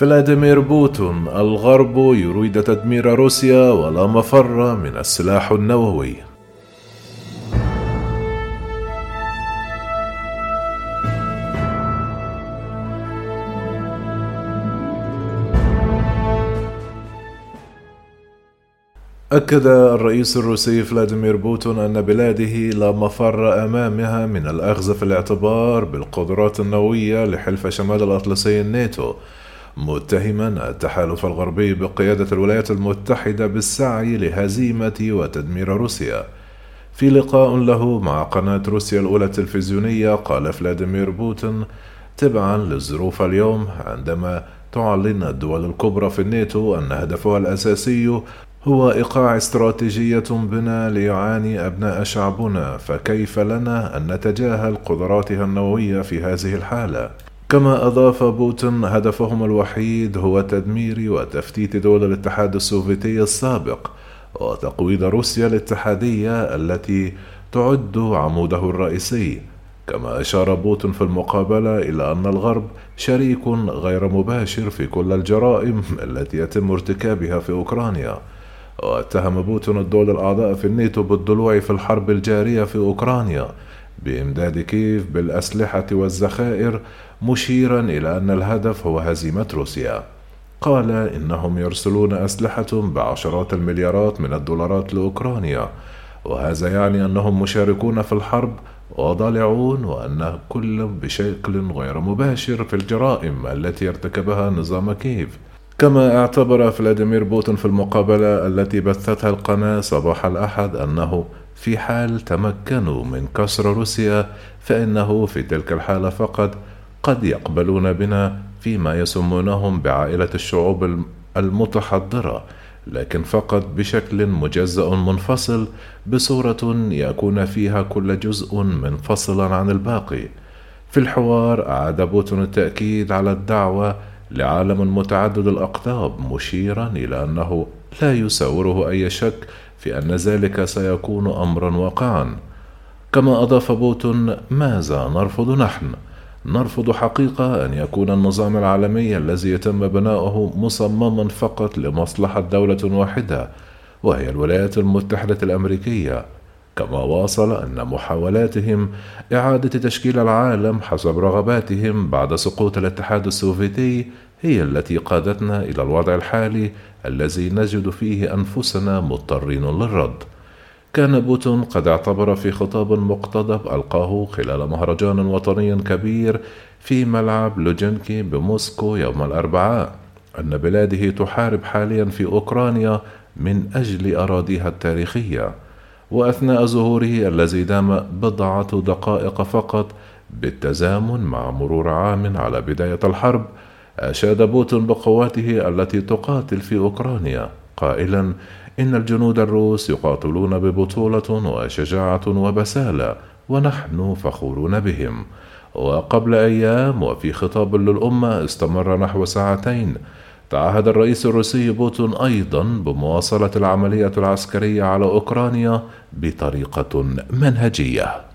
فلاديمير بوتين الغرب يريد تدمير روسيا ولا مفر من السلاح النووي. أكد الرئيس الروسي فلاديمير بوتين أن بلاده لا مفر أمامها من الأخذ في الاعتبار بالقدرات النووية لحلف شمال الأطلسي الناتو. متهما التحالف الغربي بقيادة الولايات المتحدة بالسعي لهزيمة وتدمير روسيا. في لقاء له مع قناة روسيا الأولى التلفزيونية قال فلاديمير بوتين تبعا للظروف اليوم عندما تعلن الدول الكبرى في الناتو أن هدفها الأساسي هو إيقاع استراتيجية بنا ليعاني أبناء شعبنا فكيف لنا أن نتجاهل قدراتها النووية في هذه الحالة؟ كما أضاف بوتين هدفهم الوحيد هو تدمير وتفتيت دول الاتحاد السوفيتي السابق وتقويض روسيا الاتحادية التي تعد عموده الرئيسي. كما أشار بوتين في المقابلة إلى أن الغرب شريك غير مباشر في كل الجرائم التي يتم ارتكابها في أوكرانيا. واتهم بوتين الدول الأعضاء في الناتو بالضلوع في الحرب الجارية في أوكرانيا بإمداد كييف بالأسلحة والذخائر مشيرا إلى أن الهدف هو هزيمة روسيا. قال إنهم يرسلون أسلحة بعشرات المليارات من الدولارات لأوكرانيا. وهذا يعني أنهم مشاركون في الحرب وضالعون وأن كل بشكل غير مباشر في الجرائم التي ارتكبها نظام كييف. كما اعتبر فلاديمير بوتين في المقابلة التي بثتها القناة صباح الأحد أنه في حال تمكنوا من كسر روسيا فإنه في تلك الحالة فقط قد يقبلون بنا فيما يسمونهم بعائلة الشعوب المتحضرة لكن فقط بشكل مجزأ منفصل بصورة يكون فيها كل جزء منفصلا عن الباقي. في الحوار أعاد بوتون التأكيد على الدعوة لعالم متعدد الأقطاب مشيرا إلى أنه لا يساوره أي شك في أن ذلك سيكون أمرا واقعا كما أضاف بوتون ماذا نرفض نحن؟ نرفض حقيقة أن يكون النظام العالمي الذي يتم بناؤه مصمما فقط لمصلحة دولة واحدة وهي الولايات المتحدة الأمريكية كما واصل أن محاولاتهم إعادة تشكيل العالم حسب رغباتهم بعد سقوط الاتحاد السوفيتي هي التي قادتنا إلى الوضع الحالي الذي نجد فيه أنفسنا مضطرين للرد. كان بوتين قد اعتبر في خطاب مقتضب ألقاه خلال مهرجان وطني كبير في ملعب لوجنيكي بموسكو يوم الأربعاء. أن بلاده تحارب حاليا في أوكرانيا من أجل أراضيها التاريخية. وأثناء ظهوره الذي دام بضعة دقائق فقط بالتزامن مع مرور عام على بداية الحرب أشاد بوتين بقواته التي تقاتل في أوكرانيا قائلا إن الجنود الروس يقاتلون ببطولة وشجاعة وبسالة ونحن فخورون بهم. وقبل أيام وفي خطاب للأمة استمر نحو ساعتين تعهد الرئيس الروسي بوتون أيضا بمواصلة العملية العسكرية على أوكرانيا بطريقة منهجية.